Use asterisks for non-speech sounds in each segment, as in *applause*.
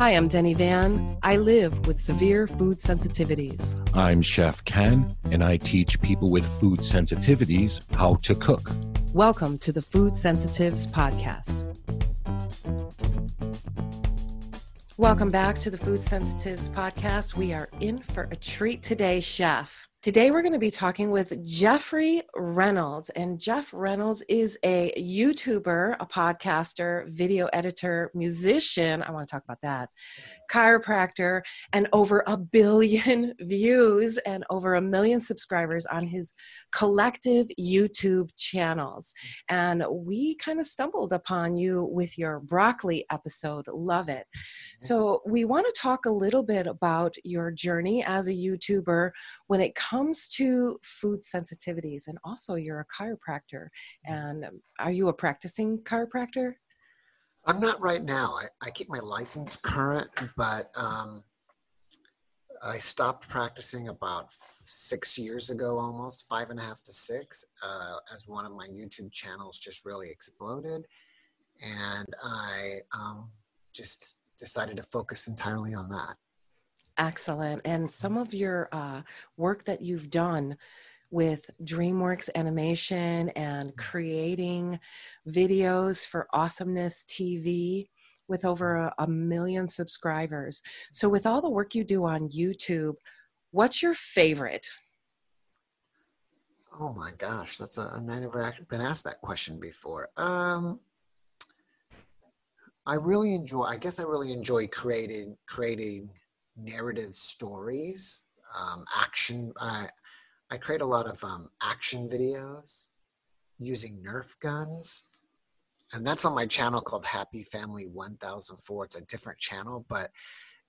Hi, I'm Denny Van. I live with severe food sensitivities. I'm Chef Ken, and I teach people with food sensitivities how to cook. Welcome to the Food Sensitives Podcast. Welcome back to the Food Sensitives Podcast. We are in for a treat today, Chef. Today, we're going to be talking with Jeffrey Reynolds. And Jeff Reynolds is a YouTuber, a podcaster, video editor, musician. I want to talk about that chiropractor, and over a billion *laughs* views and over a million subscribers on his collective YouTube channels. And we kind of stumbled upon you with your broccoli episode. Love it. So, we want to talk a little bit about your journey as a YouTuber when it comes to food sensitivities, and also you're a chiropractor. And are you a practicing chiropractor? I'm not right now. I, I keep my license current, but um, I stopped practicing about six years ago, almost five and a half to six, uh, as one of my YouTube channels just really exploded. And I um, just decided to focus entirely on that. Excellent. And some of your uh, work that you've done with DreamWorks Animation and mm-hmm. creating videos for Awesomeness TV with over a, a, million subscribers. So, with all the work you do on YouTube, what's your favorite? Oh my gosh, that's a I've never been asked that question before. Um, I really enjoy. I guess I really enjoy creating creating narrative stories, um, action. I I create a lot of um, action videos using Nerf guns. And that's on my channel called Happy Family 1004. It's a different channel, but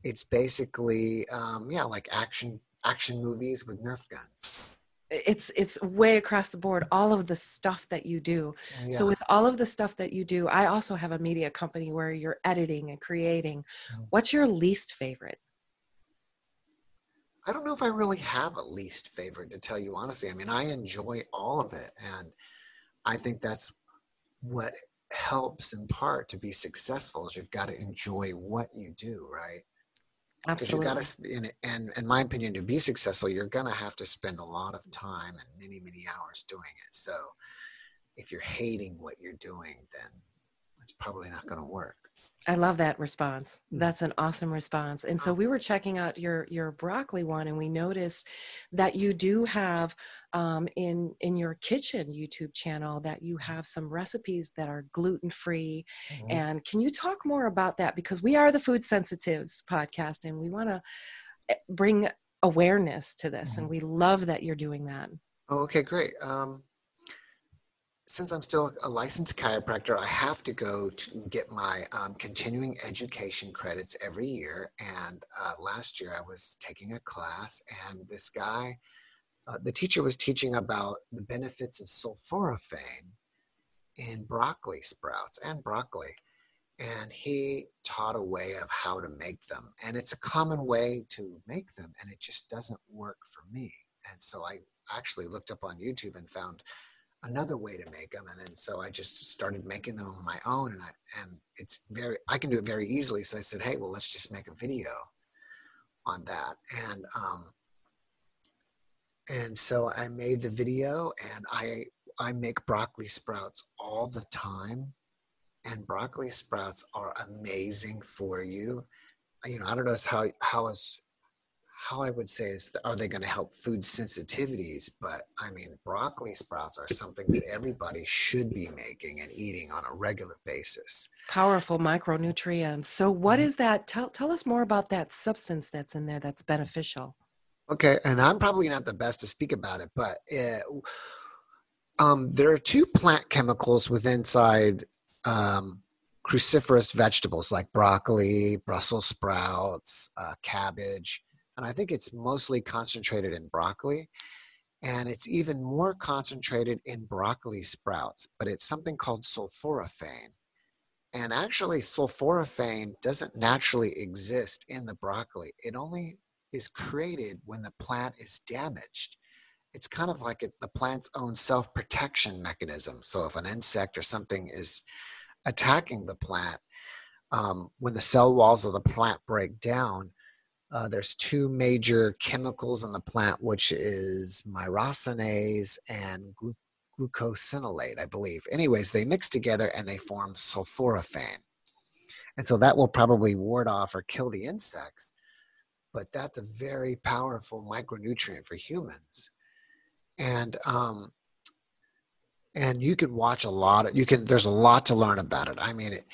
it's basically, um, yeah, like action action movies with Nerf guns it's it's way across the board all of the stuff that you do yeah. so with all of the stuff that you do i also have a media company where you're editing and creating mm. what's your least favorite I don't know if I really have a least favorite to tell you honestly. I mean, I enjoy all of it. And I think that's what helps in part to be successful is you've got to enjoy what you do, right? Absolutely. You got to, in, and in my opinion, to be successful, you're going to have to spend a lot of time and many, many hours doing it. So if you're hating what you're doing, then it's probably not going to work. I love that response. Mm. That's an awesome response. And so we were checking out your your broccoli one, and we noticed that you do have um, in in your kitchen YouTube channel that you have some recipes that are gluten free. Mm-hmm. And can you talk more about that? Because we are the Food Sensitives podcast, and we want to eh, bring awareness to this, mm-hmm. and we love that you're doing that. Oh, okay, great. Um, since I'm still a licensed chiropractor, I have to go to get my um, continuing education credits every year. And uh, last year I was taking a class, and this guy, uh, the teacher was teaching about the benefits of sulforaphane in broccoli sprouts and broccoli. And he taught a way of how to make them. And it's a common way to make them, and it just doesn't work for me. And so I actually looked up on YouTube and found another way to make them and then so i just started making them on my own and i and it's very i can do it very easily so i said hey well let's just make a video on that and um and so i made the video and i i make broccoli sprouts all the time and broccoli sprouts are amazing for you. You know i don't know how how is how I would say is, are they going to help food sensitivities? But I mean, broccoli sprouts are something that everybody should be making and eating on a regular basis. Powerful micronutrients. So, what mm-hmm. is that? Tell, tell us more about that substance that's in there that's beneficial. Okay, and I'm probably not the best to speak about it, but it, um, there are two plant chemicals within inside um, cruciferous vegetables like broccoli, Brussels sprouts, uh, cabbage and I think it's mostly concentrated in broccoli. And it's even more concentrated in broccoli sprouts, but it's something called sulforaphane. And actually, sulforaphane doesn't naturally exist in the broccoli. It only is created when the plant is damaged. It's kind of like the plant's own self protection mechanism. So, if an insect or something is attacking the plant, um, when the cell walls of the plant break down, uh, there's two major chemicals in the plant, which is myrosinase and glu- glucosinolate, I believe. Anyways, they mix together and they form sulforaphane. And so that will probably ward off or kill the insects, but that's a very powerful micronutrient for humans. And um, and you can watch a lot of you can there's a lot to learn about it i mean it,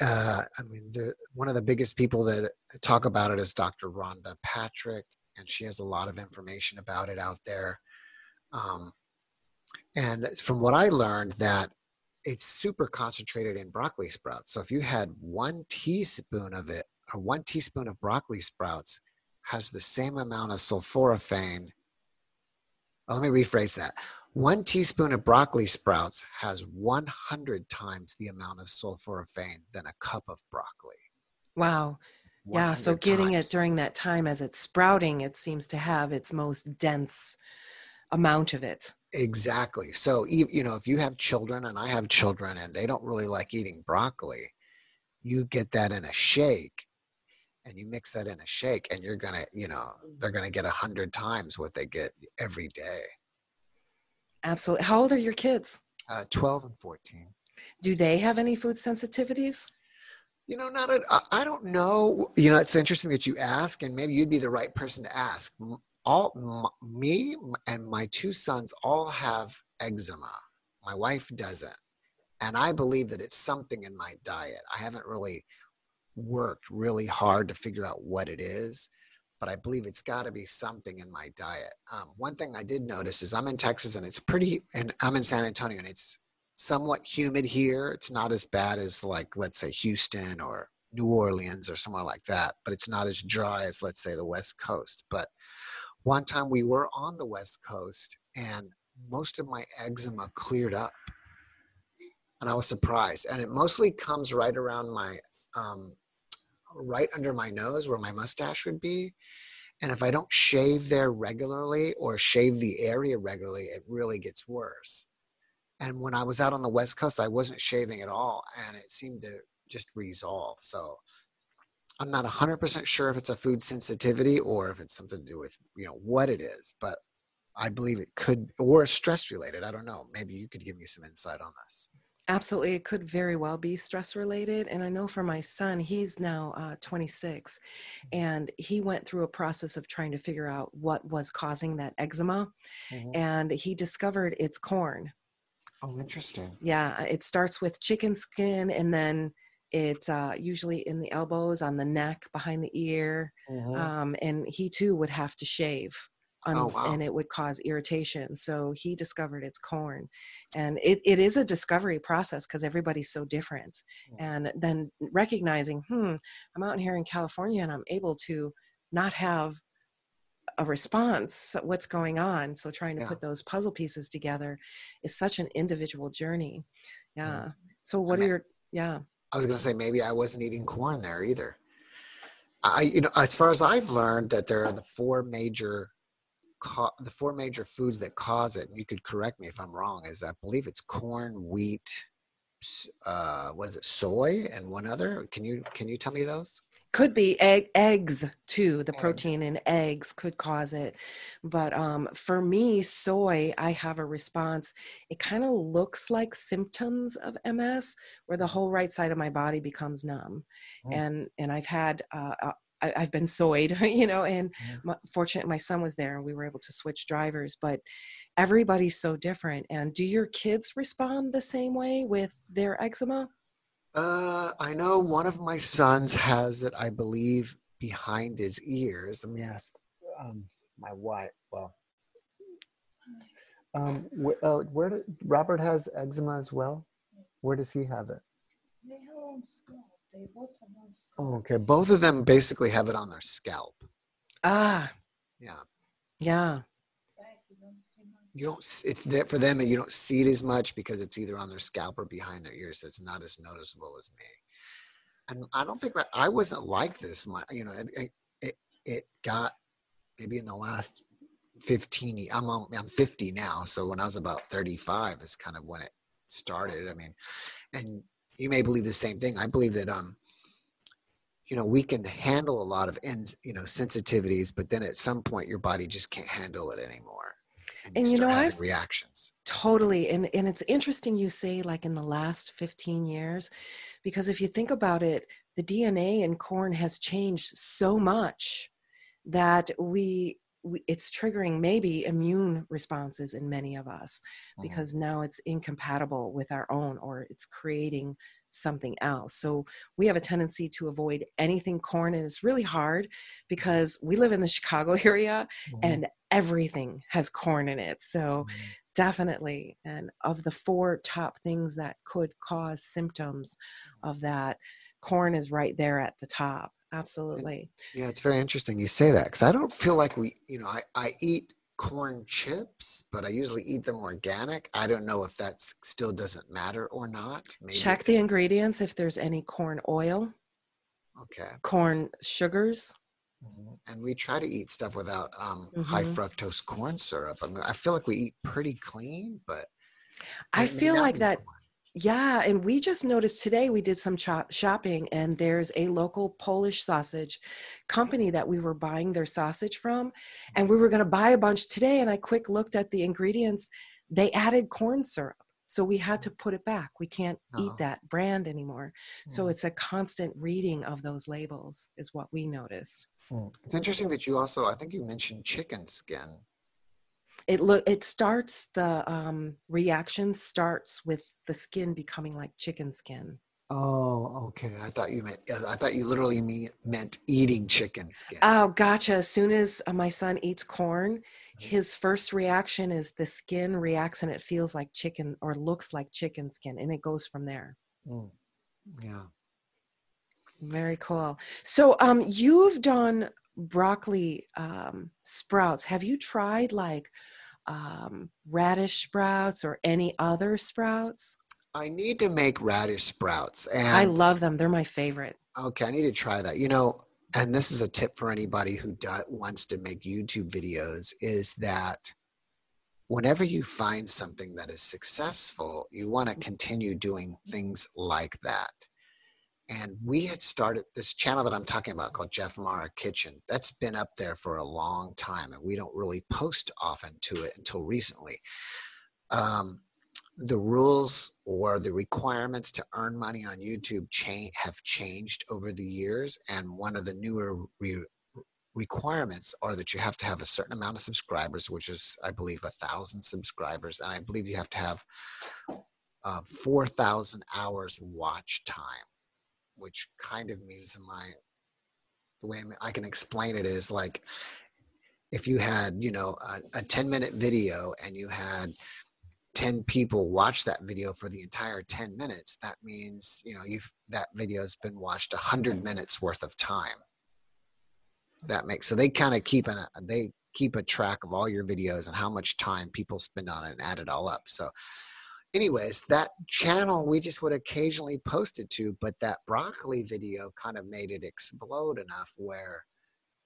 uh, i mean one of the biggest people that talk about it is dr rhonda patrick and she has a lot of information about it out there. Um, and from what i learned that it's super concentrated in broccoli sprouts. So if you had one teaspoon of it or one teaspoon of broccoli sprouts has the same amount of sulforaphane. Well, let me rephrase that one teaspoon of broccoli sprouts has 100 times the amount of sulforaphane than a cup of broccoli. Wow. Yeah, so getting times. it during that time as it's sprouting, it seems to have its most dense amount of it. Exactly. So, you know, if you have children, and I have children, and they don't really like eating broccoli, you get that in a shake and you mix that in a shake, and you're going to, you know, they're going to get a hundred times what they get every day. Absolutely. How old are your kids? Uh, 12 and 14. Do they have any food sensitivities? You know, not I don't know. You know, it's interesting that you ask, and maybe you'd be the right person to ask. All me and my two sons all have eczema. My wife doesn't, and I believe that it's something in my diet. I haven't really worked really hard to figure out what it is but I believe it's got to be something in my diet. Um, one thing I did notice is I'm in Texas and it's pretty, and I'm in San Antonio and it's somewhat humid here. It's not as bad as like, let's say Houston or New Orleans or somewhere like that, but it's not as dry as, let's say, the West Coast. But one time we were on the West Coast and most of my eczema cleared up. And I was surprised. And it mostly comes right around my um, right under my nose where my mustache would be. And if I don't shave there regularly or shave the area regularly, it really gets worse. And when I was out on the West Coast, I wasn't shaving at all, and it seemed to just resolve. So I'm not 100% sure if it's a food sensitivity or if it's something to do with, you know, what it is, but I believe it could, or stress related. I don't know. Maybe you could give me some insight on this. Absolutely. It could very well be stress related. And I know for my son, he's now uh, 26, and he went through a process of trying to figure out what was causing that eczema. Mm-hmm. And he discovered it's corn. Oh, interesting. Yeah. It starts with chicken skin, and then it's uh, usually in the elbows, on the neck, behind the ear. Mm-hmm. Um, and he too would have to shave oh, wow. and it would cause irritation. So he discovered it's corn. And it, it is a discovery process because everybody's so different. And then recognizing, hmm, I'm out here in California and I'm able to not have a response what's going on so trying to yeah. put those puzzle pieces together is such an individual journey yeah, yeah. so what I mean, are your yeah i was going to say maybe i wasn't eating corn there either i you know as far as i've learned that there are the four major the four major foods that cause it, and you could correct me if I'm wrong, is I believe it's corn, wheat, uh, was it soy, and one other? Can you can you tell me those? Could be egg eggs too. The eggs. protein in eggs could cause it, but um, for me, soy, I have a response. It kind of looks like symptoms of MS, where the whole right side of my body becomes numb, oh. and and I've had uh, I, have been soyed, *laughs* you know, and yeah. my, fortunate my son was there and we were able to switch drivers. But everybody's so different. And do your kids respond the same way with their eczema? Uh, I know one of my sons has it, I believe, behind his ears. Let me ask um, my wife. Well, um, wh- uh, where did Robert has eczema as well? Where does he have it? They both have on scalp. Oh, okay. Both of them basically have it on their scalp. Ah. Yeah. Yeah. You don't. It's for them, and you don't see it as much because it's either on their scalp or behind their ears. So it's not as noticeable as me. And I don't think I wasn't like this. My, you know, it, it, it got maybe in the last 15 I'm on, I'm 50 now so when I was about 35 is kind of when it started I mean and you may believe the same thing. I believe that um, you know, we can handle a lot of ends, you know, sensitivities, but then at some point your body just can't handle it anymore. And, and you, know, I've reactions. Totally. And and it's interesting you say like in the last 15 years, because if you think about it, the DNA in corn has changed so much that we it's triggering maybe immune responses in many of us mm-hmm. because now it's incompatible with our own or it's creating something else. So we have a tendency to avoid anything corn, and it's really hard because we live in the *laughs* Chicago area mm-hmm. and everything has corn in it. So mm-hmm. definitely, and of the four top things that could cause symptoms of that, corn is right there at the top. Absolutely. Yeah, it's very interesting you say that because I don't feel like we, you know, I, I eat corn chips, but I usually eat them organic. I don't know if that still doesn't matter or not. Maybe Check the ingredients if there's any corn oil. Okay. Corn sugars. Mm-hmm. And we try to eat stuff without um, mm-hmm. high fructose corn syrup. I mean, I feel like we eat pretty clean, but I feel like that. Corn. Yeah, and we just noticed today we did some shopping, and there's a local Polish sausage company that we were buying their sausage from, and we were going to buy a bunch today. And I quick looked at the ingredients; they added corn syrup, so we had to put it back. We can't eat oh. that brand anymore. So mm. it's a constant reading of those labels, is what we notice. Mm. It's interesting that you also, I think you mentioned chicken skin it look it starts the um, reaction starts with the skin becoming like chicken skin. Oh okay. I thought you meant i thought you literally mean, meant eating chicken skin. Oh gotcha. As soon as uh, my son eats corn his first reaction is the skin reacts and it feels like chicken or looks like chicken skin and it goes from there. Mm. yeah. Very cool. So um you've done broccoli um, sprouts. Have you tried like um, radish sprouts or any other sprouts? I need to make radish sprouts. And I love them. They're my favorite. Okay, I need to try that. You know, and this is a tip for anybody who does, wants to make YouTube videos is that whenever you find something that is successful, you want to continue doing things like that. And we had started this channel that I'm talking about called Jeff Mara Kitchen. That's been up there for a long time, and we don't really post often to it until recently. Um, the rules or the requirements to earn money on YouTube have changed over the years, and one of the newer re- requirements are that you have to have a certain amount of subscribers, which is, I believe, a thousand subscribers, and I believe you have to have uh, four thousand hours watch time which kind of means in my the way I can explain it is like if you had you know a, a 10 minute video and you had 10 people watch that video for the entire 10 minutes that means you know you've that video's been watched 100 minutes worth of time. That makes so they kind of keep an they keep a track of all your videos and how much time people spend on it and add it all up. So anyways, that channel we just would occasionally post it to, but that broccoli video kind of made it explode enough where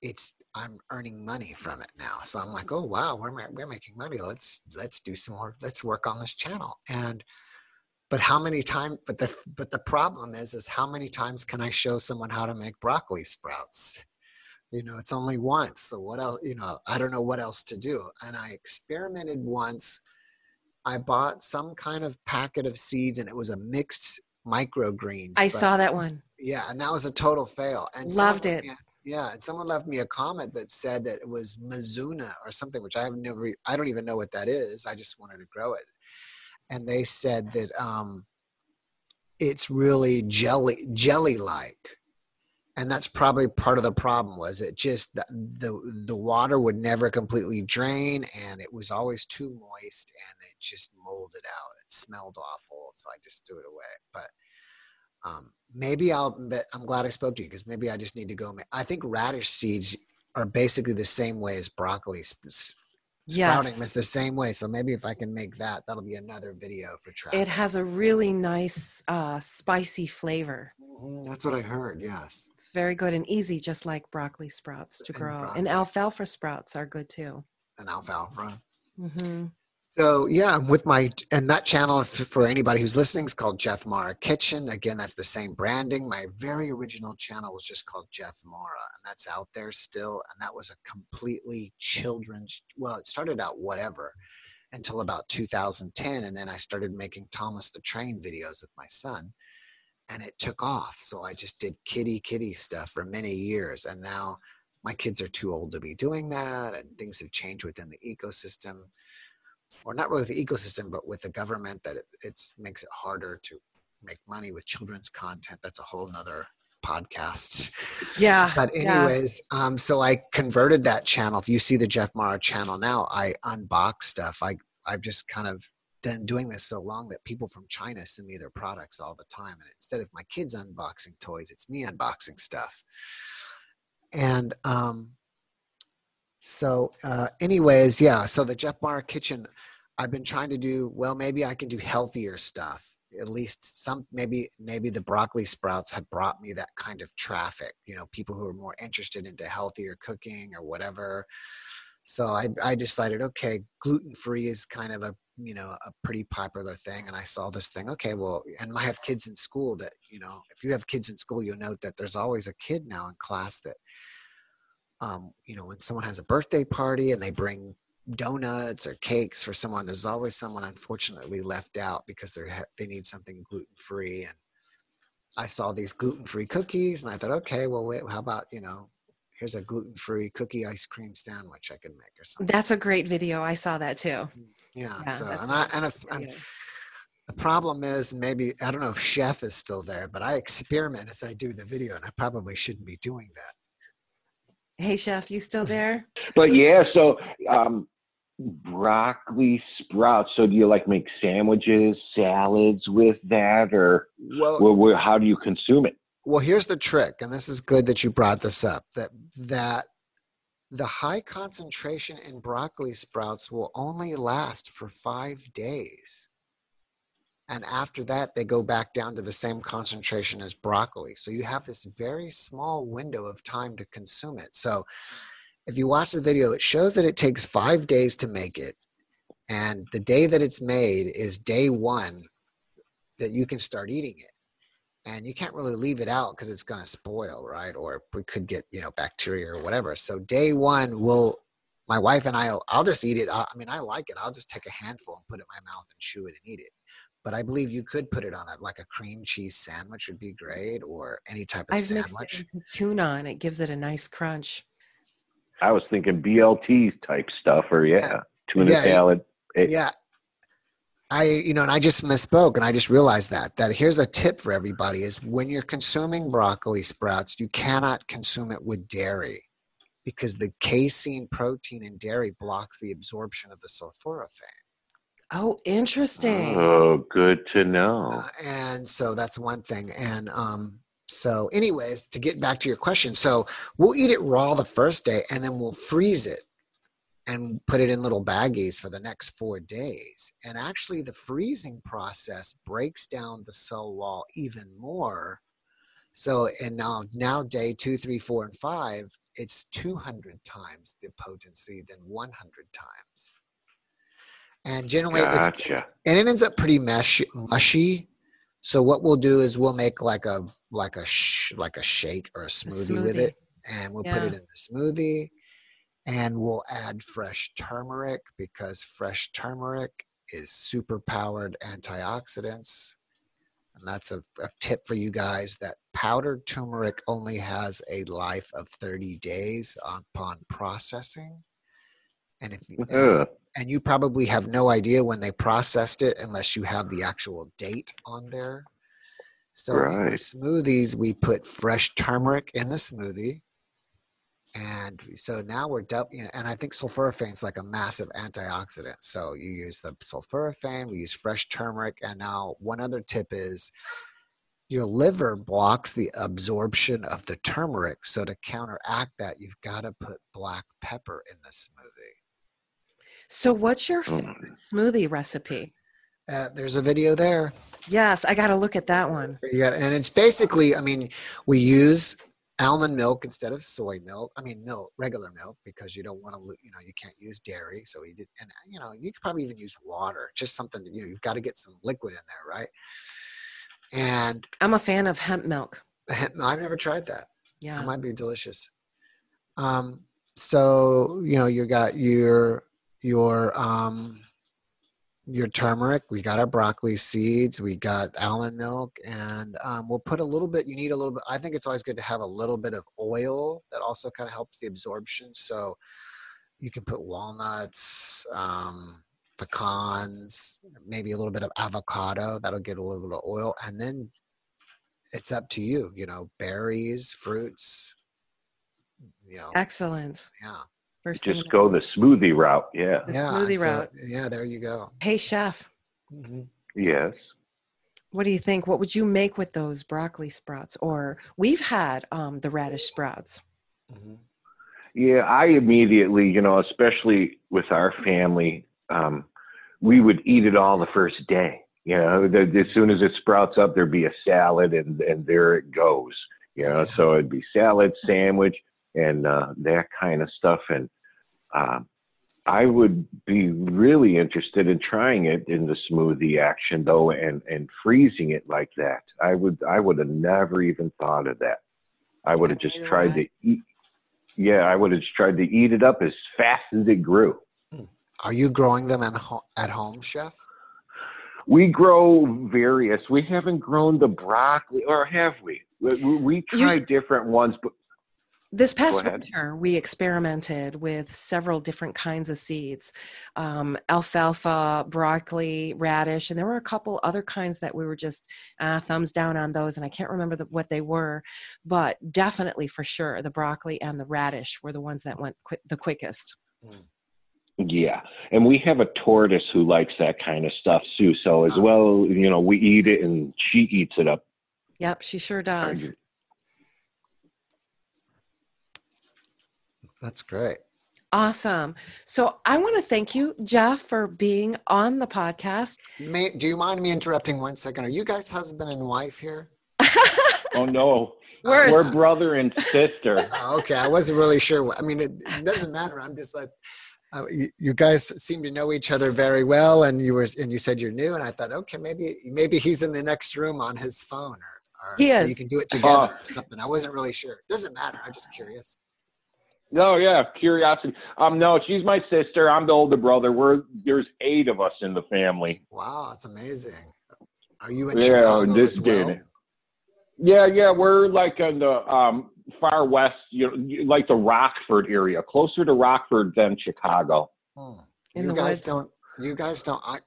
it's I'm earning money from it now. So I'm like, oh wow, we're we're making money. Let's let's do some more. Let's work on this channel. And but how many times? But the but the problem is is how many times can I show someone how to make broccoli sprouts? You know, it's only once. So what else? You know, I don't know what else to do. And I experimented once I bought some kind of packet of seeds and it was a mixed microgreens. I saw that one. Yeah, and that was a total fail. And loved it. yeah, and someone left me a comment that said that it was Mizuna or something, which I have never. I don't even know what that is. I just wanted to grow it, and they said that um, it's really jelly jelly like and that's probably part of the problem was it just the, the the water would never completely drain and it was always too moist and it just molded out it smelled awful so i just threw it away but um, maybe i'll but i'm glad i spoke to you because maybe i just need to go i think radish seeds are basically the same way as broccoli sprouting yes. is the same way so maybe if i can make that that'll be another video for traffic it has a really nice uh, spicy flavor mm-hmm. that's what i heard yes very good and easy, just like broccoli sprouts to grow. And, and alfalfa sprouts are good too. And alfalfa. Mm-hmm. So yeah, I'm with my and that channel for anybody who's listening is called Jeff Mara Kitchen. Again, that's the same branding. My very original channel was just called Jeff Mara, and that's out there still. And that was a completely children's. Well, it started out whatever until about 2010, and then I started making Thomas the Train videos with my son, and it took off. So I just did kitty kitty stuff for many years, and now my kids are too old to be doing that, and things have changed within the ecosystem or not really the ecosystem, but with the government that it makes it harder to make money with children's content. That's a whole nother podcast. Yeah. But anyways, yeah. um, so I converted that channel. If you see the Jeff Mara channel now, I unbox stuff. I I've just kind of done doing this so long that people from China send me their products all the time. And instead of my kids unboxing toys, it's me unboxing stuff. And um, so, uh, anyways, yeah. So the Jeff Mara Kitchen, I've been trying to do. Well, maybe I can do healthier stuff. At least some. Maybe maybe the broccoli sprouts have brought me that kind of traffic. You know, people who are more interested into healthier cooking or whatever. So I, I decided, okay, gluten free is kind of a you know a pretty popular thing, and I saw this thing. Okay, well, and I have kids in school that you know, if you have kids in school, you'll note that there's always a kid now in class that um, you know, when someone has a birthday party and they bring donuts or cakes for someone, there's always someone unfortunately left out because they're they need something gluten free. And I saw these gluten free cookies, and I thought, okay, well, wait, how about you know, here's a gluten free cookie ice cream sandwich I can make or something. That's a great video. I saw that too. Mm, yeah. yeah so and I and, if, and the problem is maybe I don't know if Chef is still there, but I experiment as I do the video, and I probably shouldn't be doing that. Hey, chef, you still there? *laughs* But yeah, so um, broccoli sprouts. So do you like make sandwiches, salads with that, or well, well, how do you consume it? Well, here's the trick, and this is good that you brought this up. That that the high concentration in broccoli sprouts will only last for five days. And after that they go back down to the same concentration as broccoli. So you have this very small window of time to consume it. So if you watch the video it shows that it takes five days to make it. And the day that it's made is day one that you can start eating it and you can't really leave it out because it's going to spoil right or we could get you know bacteria or whatever so day one will my wife and i'll, I'll just eat it uh, i mean i like it i'll just take a handful and put it in my mouth and chew it and eat it but I believe you could put it on a like a cream cheese sandwich would be great, or any type of I've sandwich. Mixed tuna and it gives it a nice crunch. I was thinking BLT type stuff, or yeah, yeah. tuna yeah, salad. Eh, yeah, I you know, and I just misspoke, and I just realized that that here's a tip for everybody: is when you're consuming broccoli sprouts, you cannot consume it with dairy because the casein protein in dairy blocks the absorption of the sulforaphane. Oh, interesting. Oh, good to know. Uh, and so that's one thing. And um, so, anyways, to get back to your question, so we'll eat it raw the first day and then we'll freeze it and put it in little baggies for the next four days. And actually, the freezing process breaks down the cell wall even more. So, and now, now day two, three, four, and five, it's 200 times the potency than 100 times and generally gotcha. it's and it ends up pretty mesh, mushy so what we'll do is we'll make like a like a sh- like a shake or a smoothie, a smoothie. with it and we'll yeah. put it in the smoothie and we'll add fresh turmeric because fresh turmeric is super powered antioxidants and that's a, a, tip for you guys that powdered turmeric only has a life of 30 days upon processing and if you, and, and you probably have no idea when they processed it unless you have the actual date on there. So right. smoothies, we put fresh turmeric in the smoothie. And so now we're double, you know, and I think sulforaphane is like a massive antioxidant. So you use the sulforaphane, we use fresh turmeric, and now one other tip is your liver blocks the absorption of the turmeric. So to counteract that, you've got to put black pepper in the smoothie. So, what's your oh. smoothie recipe? Uh, there's a video there. Yes, I got to look at that one. Yeah, and it's basically, I mean, we use almond milk instead of soy milk. I mean, milk, regular milk, because you don't want to, you know, you can't use dairy. So you did, and you know, you could probably even use water, just something that you know, you've got to get some liquid in there, right? And I'm a fan of hemp milk. I've never tried that. Yeah, it might be delicious. Um, so you know, you got your your um your turmeric we got our broccoli seeds we got almond milk and um, we'll put a little bit you need a little bit i think it's always good to have a little bit of oil that also kind of helps the absorption so you can put walnuts um, pecans maybe a little bit of avocado that'll get a little bit of oil and then it's up to you you know berries fruits you know. Excellent. Yeah First Just go the smoothie route. Yeah. The yeah, smoothie route. A, yeah, there you go. Hey, chef. Mm-hmm. Yes. What do you think? What would you make with those broccoli sprouts? Or we've had um, the radish sprouts. Mm-hmm. Yeah, I immediately, you know, especially with our family, um, we would eat it all the first day. You know, the, as soon as it sprouts up, there'd be a salad, and and there it goes. You know, so it'd be salad, sandwich, and uh, that kind of stuff. And uh, I would be really interested in trying it in the smoothie action though, and and freezing it like that. I would I would have never even thought of that. I would have just tried to eat. Yeah, I would have just tried to eat it up as fast as it grew. Hmm. Are you growing them at, ho- at home, chef? We grow various. We haven't grown the broccoli, or have we? We, we try different ones, but this past winter, we experimented with several different kinds of seeds um, alfalfa, broccoli, radish, and there were a couple other kinds that we were just uh, thumbs down on those, and I can't remember the, what they were, but definitely for sure, the broccoli and the radish were the ones that went qu- the quickest. Mm. Yeah, and we have a tortoise who likes that kind of stuff too. So as well, you know, we eat it and she eats it up. Yep, she sure does. That's great. Awesome. So I want to thank you, Jeff, for being on the podcast. May, do you mind me interrupting one second? Are you guys husband and wife here? *laughs* oh no. Worse. We're brother and sister. *laughs* okay, I wasn't really sure. I mean, it, it doesn't matter. I'm just like, uh, you, you, guys seem to know each other very well, and you were and you said you're new, and I thought, okay, maybe maybe he's in the next room on his phone, or, or he so is. you can do it together uh, or something. I wasn't really sure. It Doesn't matter. I'm just curious. No, yeah, curiosity. Um, no, she's my sister. I'm the older brother. We're there's eight of us in the family. Wow, that's amazing. Are you in yeah, Chicago this as well? Yeah, yeah, we're like in the um, far west, you know, like the Rockford area, closer to Rockford than Chicago. Hmm. You guys don't. You guys don't. I,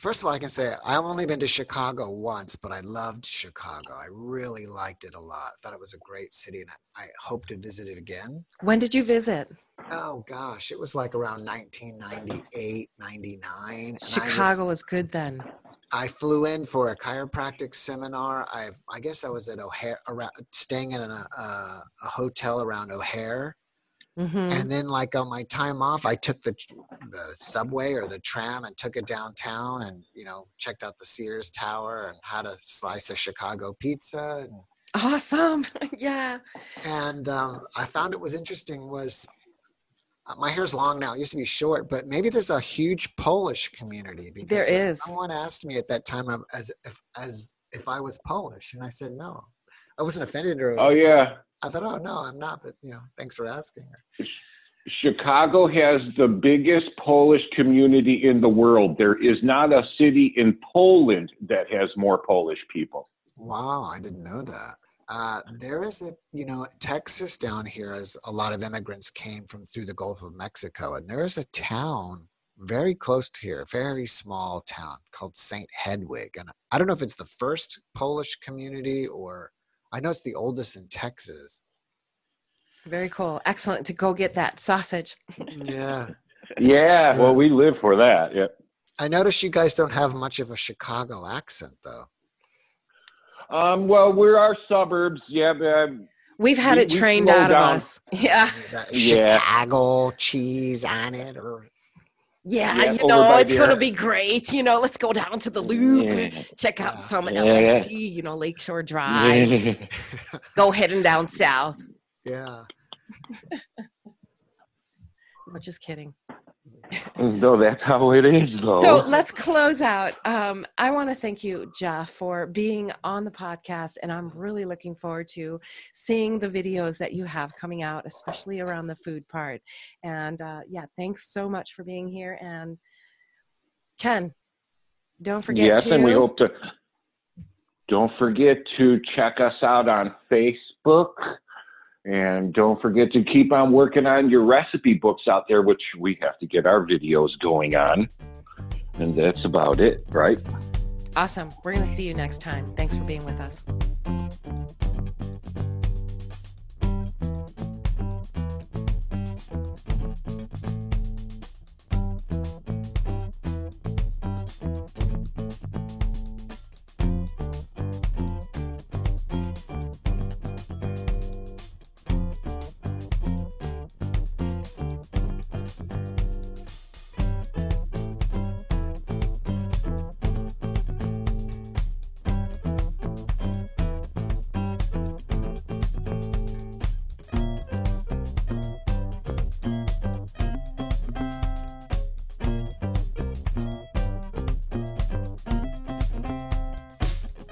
First of all, I can say I've only been to Chicago once, but I loved Chicago. I really liked it a lot. I thought it was a great city, and I, I hope to visit it again. When did you visit? Oh gosh, it was like around 1998, 99. Chicago was, was, good then. I flew in for a chiropractic seminar. I I guess I was at O'Hare, around, staying in a, a, a hotel around O'Hare, Mm-hmm. And then, like on my time off, I took the the subway or the tram and took it downtown, and you know checked out the Sears Tower and had a slice of Chicago pizza. And, awesome, *laughs* yeah. And um, I found it was interesting was uh, my hair's long now. It used to be short, but maybe there's a huge Polish community. Because there is. Someone asked me at that time as if as if I was Polish, and I said no. I wasn't offended or. Oh yeah. I thought, oh no, I'm not, but you know, thanks for asking. Chicago has the biggest Polish community in the world. There is not a city in Poland that has more Polish people. Wow, I didn't know that. Uh, there is a, you know, Texas down here, as a lot of immigrants came from through the Gulf of Mexico, and there is a town very close to here, very small town called St. Hedwig. And I don't know if it's the first Polish community or I know it's the oldest in Texas. Very cool. Excellent to go get that sausage. yeah. Yeah. So, well, we live for that. Yep. I notice you guys don't have much of a Chicago accent, though. Um, well, we're our suburbs. Yeah. Um, We've had we, it trained out down. of us. *laughs* Yeah. Chicago cheese on it, or yeah, yeah you know, it's going to be great. You know, let's go down to the loop, yeah. check out some yeah. LSD, you know, Lakeshore Drive, *laughs* go heading down south. Yeah. *laughs* I'm just kidding. No, that's how it is, though. So let's close out. Um, I want to thank you, Jeff, for being on the podcast, and I'm really looking forward to seeing the videos that you have coming out, especially around the food part. And uh, yeah, thanks so much for being here. And Ken, don't forget yes, to. and we hope to. Don't forget to check us out on Facebook. And don't forget to keep on working on your recipe books out there, which we have to get our videos going on. And that's about it, right? Awesome. We're going to see you next time. Thanks for being with us.